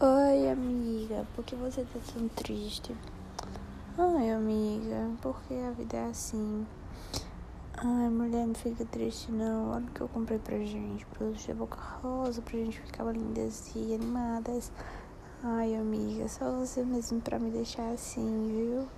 Oi, amiga, por que você tá tão triste? Ai, amiga, por que a vida é assim. Ai, mulher, não fica triste não. Olha o que eu comprei pra gente. Produtos de boca rosa pra gente ficar lindas e animadas. Ai, amiga, só você mesmo pra me deixar assim, viu?